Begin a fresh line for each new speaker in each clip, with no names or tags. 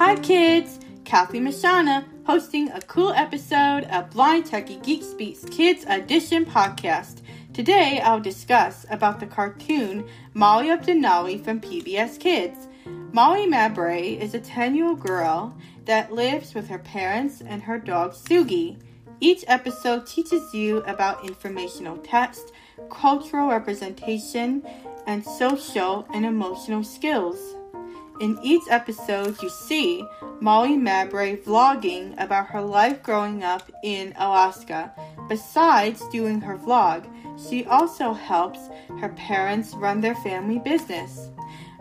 Hi, kids! Kathy Mashana hosting a cool episode of Blind Techie Geek Speaks Kids Edition podcast. Today, I'll discuss about the cartoon Molly of Denali from PBS Kids. Molly Mabray is a 10 year old girl that lives with her parents and her dog Suki. Each episode teaches you about informational text, cultural representation, and social and emotional skills. In each episode, you see Molly Mabray vlogging about her life growing up in Alaska. Besides doing her vlog, she also helps her parents run their family business.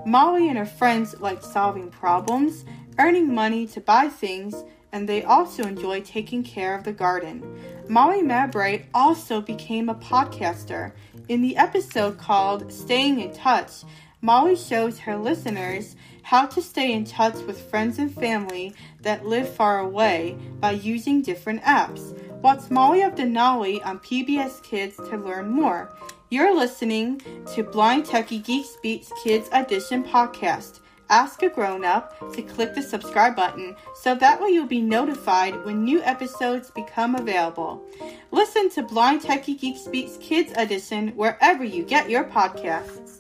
Molly and her friends like solving problems, earning money to buy things, and they also enjoy taking care of the garden. Molly Mabray also became a podcaster. In the episode called Staying in Touch, Molly shows her listeners how to stay in touch with friends and family that live far away by using different apps. Watch Molly of Denali on PBS Kids to learn more. You're listening to Blind Techie Geek Speaks Kids Edition podcast. Ask a grown up to click the subscribe button so that way you'll be notified when new episodes become available. Listen to Blind Techie Geek Speaks Kids Edition wherever you get your podcasts.